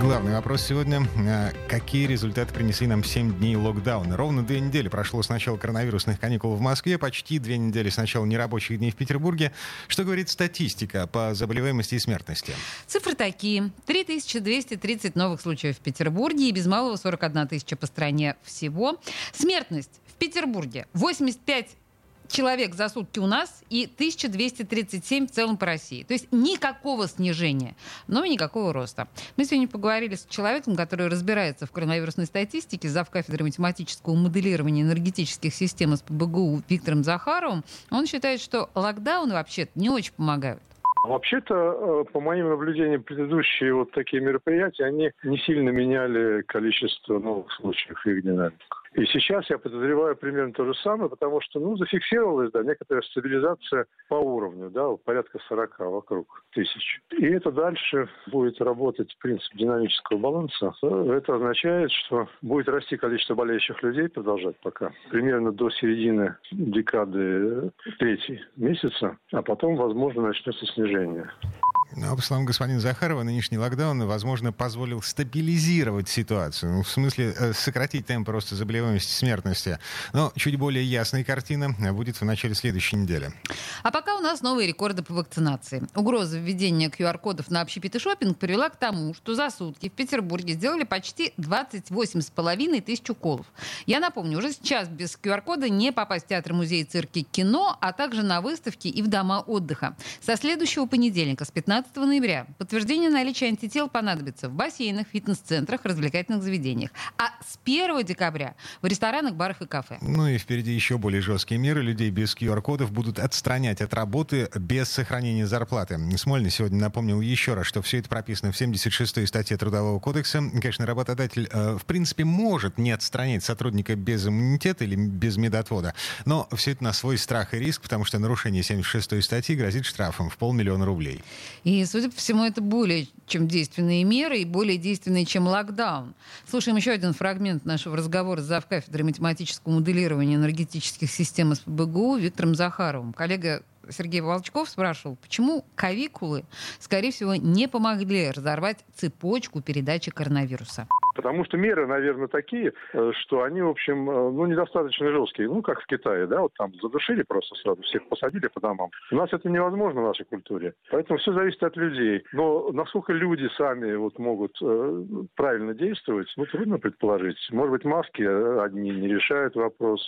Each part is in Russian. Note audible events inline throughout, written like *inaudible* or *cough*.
Главный вопрос сегодня. А, какие результаты принесли нам 7 дней локдауна? Ровно две недели прошло с начала коронавирусных каникул в Москве, почти две недели с начала нерабочих дней в Петербурге. Что говорит статистика по заболеваемости и смертности? Цифры такие. 3230 новых случаев в Петербурге и без малого 41 тысяча по стране всего. Смертность в Петербурге 85 человек за сутки у нас и 1237 в целом по России. То есть никакого снижения, но и никакого роста. Мы сегодня поговорили с человеком, который разбирается в коронавирусной статистике, зав. кафедры математического моделирования энергетических систем из ПБГУ Виктором Захаровым. Он считает, что локдауны вообще не очень помогают. Вообще-то, э, по моим наблюдениям, предыдущие вот такие мероприятия, они не сильно меняли количество новых случаев и их динамику. И сейчас я подозреваю примерно то же самое, потому что, ну, зафиксировалась, да, некоторая стабилизация по уровню, да, порядка 40 вокруг тысяч. И это дальше будет работать принцип динамического баланса. Это означает, что будет расти количество болеющих людей, продолжать пока, примерно до середины декады третьей месяца, а потом, возможно, начнется снижение. Ну, а по словам господина Захарова, нынешний локдаун, возможно, позволил стабилизировать ситуацию. Ну, в смысле, э, сократить темп роста заболеваемости смертности. Но чуть более ясная картина будет в начале следующей недели. А пока у нас новые рекорды по вакцинации. Угроза введения QR-кодов на общепит и шопинг привела к тому, что за сутки в Петербурге сделали почти 28,5 тысяч уколов. Я напомню, уже сейчас без QR-кода не попасть в театр, музей, цирки, кино, а также на выставки и в дома отдыха. Со следующего понедельника, с 15 15 ноября подтверждение наличия антител понадобится в бассейнах, фитнес-центрах, развлекательных заведениях. А с 1 декабря в ресторанах, барах и кафе. Ну и впереди еще более жесткие меры. Людей без QR-кодов будут отстранять от работы без сохранения зарплаты. Смольный сегодня напомнил еще раз, что все это прописано в 76-й статье Трудового кодекса. Конечно, работодатель э, в принципе может не отстранять сотрудника без иммунитета или без медотвода, но все это на свой страх и риск, потому что нарушение 76-й статьи грозит штрафом в полмиллиона рублей. И, судя по всему, это более чем действенные меры и более действенные, чем локдаун. Слушаем еще один фрагмент нашего разговора с завкафедрой математического моделирования энергетических систем СПБГУ Виктором Захаровым. Коллега Сергей Волчков спрашивал, почему кавикулы, скорее всего, не помогли разорвать цепочку передачи коронавируса. Потому что меры, наверное, такие, э, что они, в общем, э, ну, недостаточно жесткие. Ну, как в Китае, да, вот там задушили просто сразу, всех посадили по домам. У нас это невозможно в нашей культуре. Поэтому все зависит от людей. Но насколько люди сами вот могут э, правильно действовать, ну, трудно предположить. Может быть, маски одни не решают вопрос.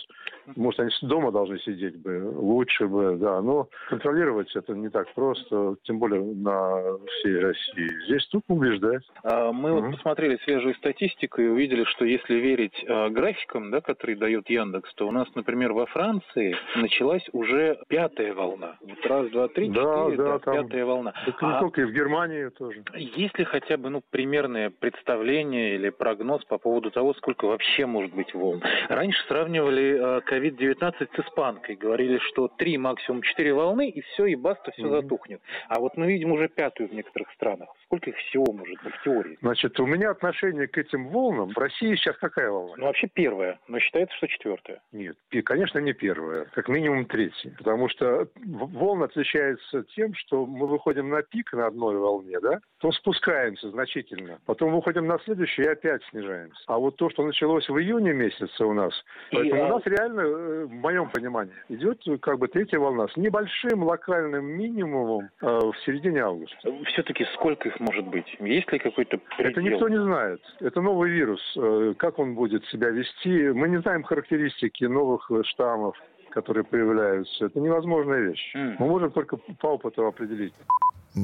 Может, они дома должны сидеть бы, лучше бы, да. Но контролировать это не так просто, тем более на всей России. Здесь тут убеждать. Мы вот посмотрели свежую статью статистикой и увидели, что если верить э, графикам, да, которые дает Яндекс, то у нас, например, во Франции началась уже пятая волна. Вот раз, два, три, да, четыре, да, да, там, пятая волна. Это не а только и в Германии тоже. Есть ли хотя бы ну, примерное представление или прогноз по поводу того, сколько вообще может быть волн? Раньше сравнивали COVID-19 э, с испанкой. Говорили, что три, максимум четыре волны, и все, и баста, все mm-hmm. затухнет. А вот мы видим уже пятую в некоторых странах. Сколько их всего может быть в теории? Значит, у меня отношение к этим волнам. В России сейчас какая волна? Ну, вообще первая, но считается, что четвертая. Нет, конечно, не первая, как минимум третья. Потому что волна отличается тем, что мы выходим на пик на одной волне, да, то спускаемся значительно. Потом выходим на следующую и опять снижаемся. А вот то, что началось в июне месяце у нас, и, поэтому а... у нас реально, э, в моем понимании, идет как бы третья волна с небольшим локальным минимумом э, в середине августа. Все-таки сколько их может быть? Есть ли какой-то предел? Это никто не знает. Это новый вирус. Э, как он будет себя вести? Мы не знаем характеристики новых штаммов которые появляются. Это невозможная вещь. Мы можем только по опыту определить.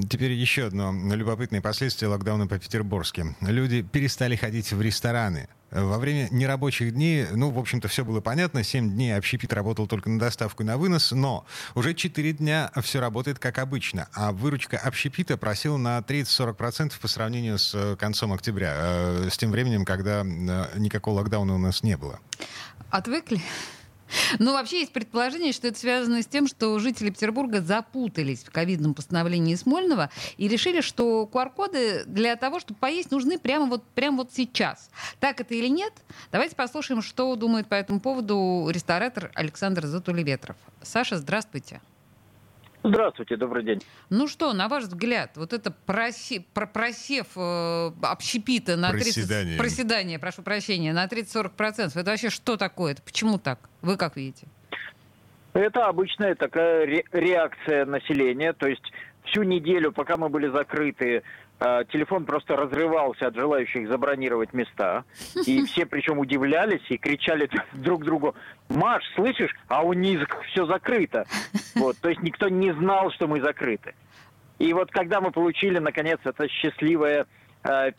Теперь еще одно любопытное последствие локдауна по Петербургске. Люди перестали ходить в рестораны. Во время нерабочих дней, ну, в общем-то, все было понятно. Семь дней общепит работал только на доставку и на вынос, но уже четыре дня все работает как обычно. А выручка общепита просила на 30-40% по сравнению с э, концом октября, э, с тем временем, когда э, никакого локдауна у нас не было. Отвыкли? Ну, вообще есть предположение, что это связано с тем, что жители Петербурга запутались в ковидном постановлении Смольного и решили, что QR-коды для того, чтобы поесть, нужны прямо вот, прямо вот сейчас. Так это или нет? Давайте послушаем, что думает по этому поводу ресторатор Александр Затулеветров. Саша, здравствуйте. Здравствуйте, добрый день. Ну что, на ваш взгляд, вот это просе, про, просев э, общепита на 30... Проседание. Проседание, прошу прощения, на 30-40%. Это вообще что такое? Это почему так? Вы как видите? Это обычная такая ре- реакция населения. То есть всю неделю, пока мы были закрыты, телефон просто разрывался от желающих забронировать места. И *laughs* все причем удивлялись и кричали *laughs* друг другу, Маш, слышишь, а у них все закрыто. Вот, то есть никто не знал, что мы закрыты. И вот когда мы получили, наконец, это счастливое э,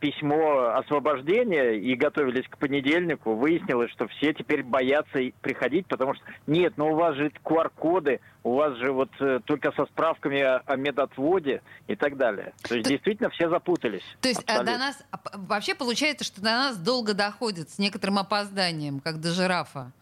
письмо освобождения и готовились к понедельнику, выяснилось, что все теперь боятся приходить, потому что нет, но у вас же QR-коды, у вас же вот э, только со справками о, о медотводе и так далее. То есть То- действительно все запутались. То есть а, Абсолютно. до нас а, вообще получается, что до нас долго доходит с некоторым опозданием, как до жирафа.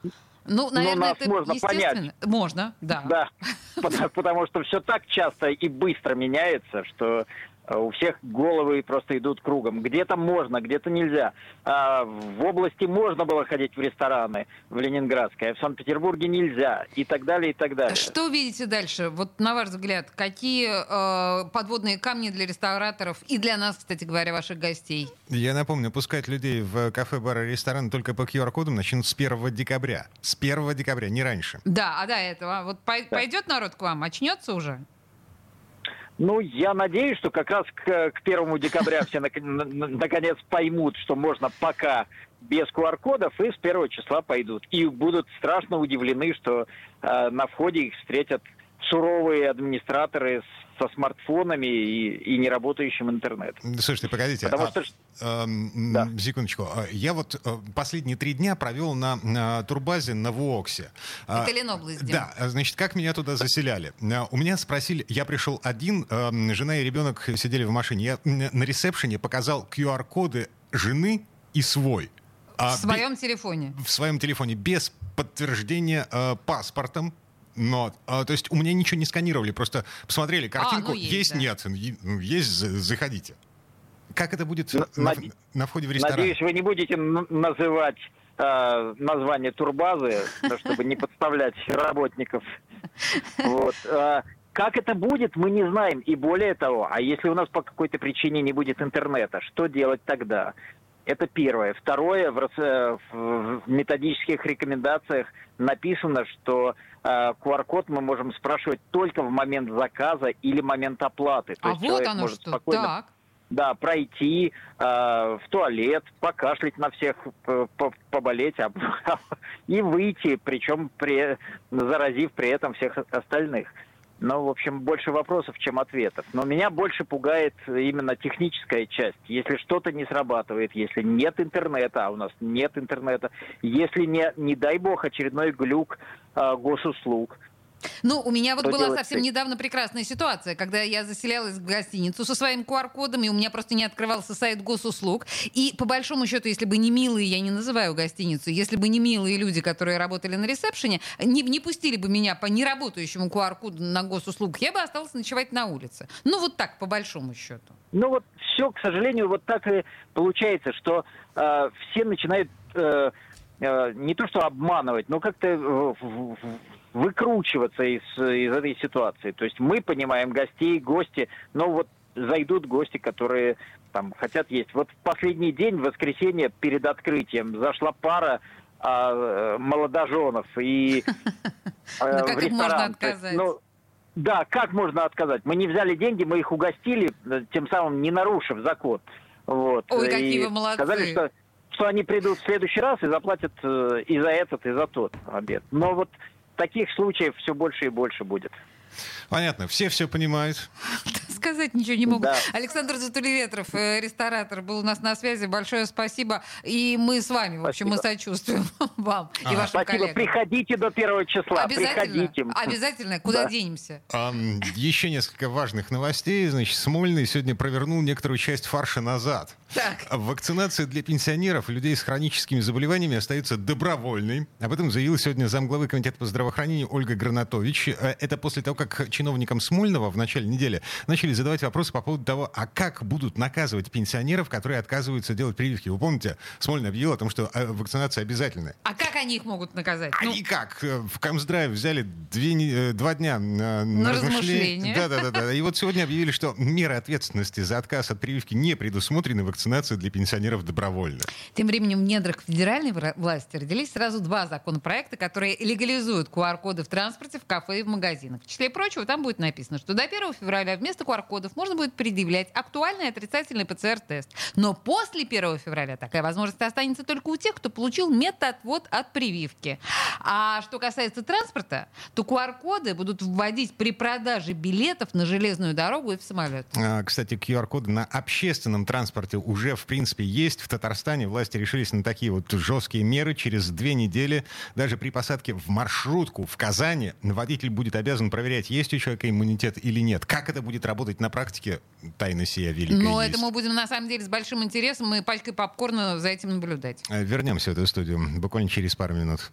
Ну, наверное, нас это можно понять. Можно, да. Да, *laughs* потому, потому что все так часто и быстро меняется, что э, у всех головы просто идут кругом. Где-то можно, где-то нельзя. А в области можно было ходить в рестораны в Ленинградской, а в Санкт-Петербурге нельзя. И так далее, и так далее. Что видите дальше? Вот на ваш взгляд, какие э, подводные камни для рестораторов и для нас, кстати говоря, ваших гостей? Я напомню, пускать людей в кафе, бары, рестораны только по QR-кодам начнут с 1 декабря. С 1 декабря, не раньше. Да, а до этого вот пой- пойдет народ к вам, очнется уже? Ну, я надеюсь, что как раз к, к первому декабря все нак- на- на- наконец поймут, что можно пока без QR-кодов, и с первого числа пойдут. И будут страшно удивлены, что э, на входе их встретят суровые администраторы со смартфонами и, и неработающим интернетом. Слушайте, погодите. Потому а, что эм, Да. Секундочку. А, Я вот э, последние три дня провел на, на турбазе на Вуоксе. А, Это Ленобласть. Да, а, значит, как меня туда заселяли? А, У меня спросили, я пришел один, эм, жена и ребенок сидели в машине. Я на ресепшене показал QR-коды жены и свой. А, В своем телефоне. в своем телефоне без подтверждения э, паспортом. Но, а, то есть у меня ничего не сканировали, просто посмотрели картинку, ну есть, есть, да. нет, ну, есть, за- заходите. Как это будет на, наде- на входе в ресторан? Надеюсь, вы не будете называть э, название турбазы, ну, чтобы не подставлять работников. Вот. э, Как это будет, мы не знаем. И более того, а если у нас по какой-то причине не будет интернета, что делать тогда? Это первое. Второе, в, в- методических рекомендациях написано, что э, QR-код мы можем спрашивать только в момент заказа или момент оплаты. То А есть вот человек оно может что. спокойно Так. да, пройти э, в туалет, покашлять на всех, поболеть а- *laughs* и выйти, причем при, заразив при этом всех остальных. Ну, в общем, больше вопросов, чем ответов. Но меня больше пугает именно техническая часть. Если что-то не срабатывает, если нет интернета, а у нас нет интернета, если не, не дай бог, очередной глюк э, госуслуг, Ну, у меня вот Что была делать совсем недавно прекрасная ситуация, когда я заселялась в гостиницу со своим QR-кодом, и у меня просто не открывался сайт госуслуг. И по большому счету, если бы не милые, я не называю гостиницу, если бы не милые люди, которые работали на ресепшене, не, не пустили бы меня по неработающему QR-коду на госуслуг, я бы осталась ночевать на улице. Ну, вот так, по большому счету. Ну вот все, к сожалению, вот так и получается, что э, все начинают э, не то что обманывать, но как-то э, выкручиваться из, из этой ситуации. То есть мы понимаем гостей, гости, но вот зайдут гости, которые там хотят есть. Вот в последний день, в воскресенье, перед открытием, зашла пара а, э, молодоженов и *laughs* э, как в ресторан. Ну, да, как можно отказать? Мы не взяли деньги, мы их угостили, э, тем самым не нарушив закон. Вот. Ой, какие И вы молодцы. Сказали, что, что они придут в следующий раз и заплатят э, и за этот, и за тот обед. Но вот таких случаев все больше и больше будет. Понятно, все все понимают. *laughs* сказать ничего не могут. Да. Александр Затулеветров, э, ресторатор, был у нас на связи. Большое спасибо. И мы с вами, в общем, мы сочувствуем *laughs* вам и Ага. вашим Спасибо. коллегам. Приходите до первого числа. Обязательно. Приходите. Обязательно. Куда Да. денемся? Ам, Еще несколько важных новостей. Значит, Смольный сегодня провернул некоторую часть фарша назад. Так. Вакцинация для пенсионеров и людей с хроническими заболеваниями остается добровольной. Об этом заявил сегодня замглавы Комитета по здравоохранению Ольга Гранатович. Э, Это после того, как чиновникам Смольного в начале недели начали задавать вопросы по поводу того, а как будут наказывать пенсионеров, которые отказываются делать прививки. Вы помните, Смольный объявил о том, что э, вакцинация обязательная. А как они их могут наказать? Ну, Они как? Э, В Комздраве взяли две э, два дня на, На размышление. размышление. Да, да, да, да. И вот сегодня объявили, что меры ответственности за отказ от прививки не предусмотрены, вакцинация для пенсионеров добровольна. Тем временем в недрах федеральной власти родились сразу два законопроекта, которые легализуют QR-коды в транспорте, в кафе и в магазинах. В числе прочего, там будет написано, что до 1 февраля вместо QR-кодов можно будет предъявлять актуальный отрицательный ПЦР-тест. Но после 1 февраля такая возможность останется только у тех, кто получил метаотвод от прививки. А что касается транспорта, то QR-коды будут вводить при продаже билетов на железную дорогу и в самолет. А, Кстати, QR-коды на общественном транспорте уже, в принципе, есть. В Татарстане власти решились на такие вот жесткие меры. Через две недели даже при посадке в маршрутку в Казани водитель будет обязан проверять, есть у человека иммунитет или нет. Как это будет работать на практике, тайна сия великая Но есть. это мы будем на самом деле с большим интересом и пачкой попкорна за этим наблюдать. Э, Вернемся в эту студию буквально через пару минут.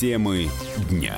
Темы дня.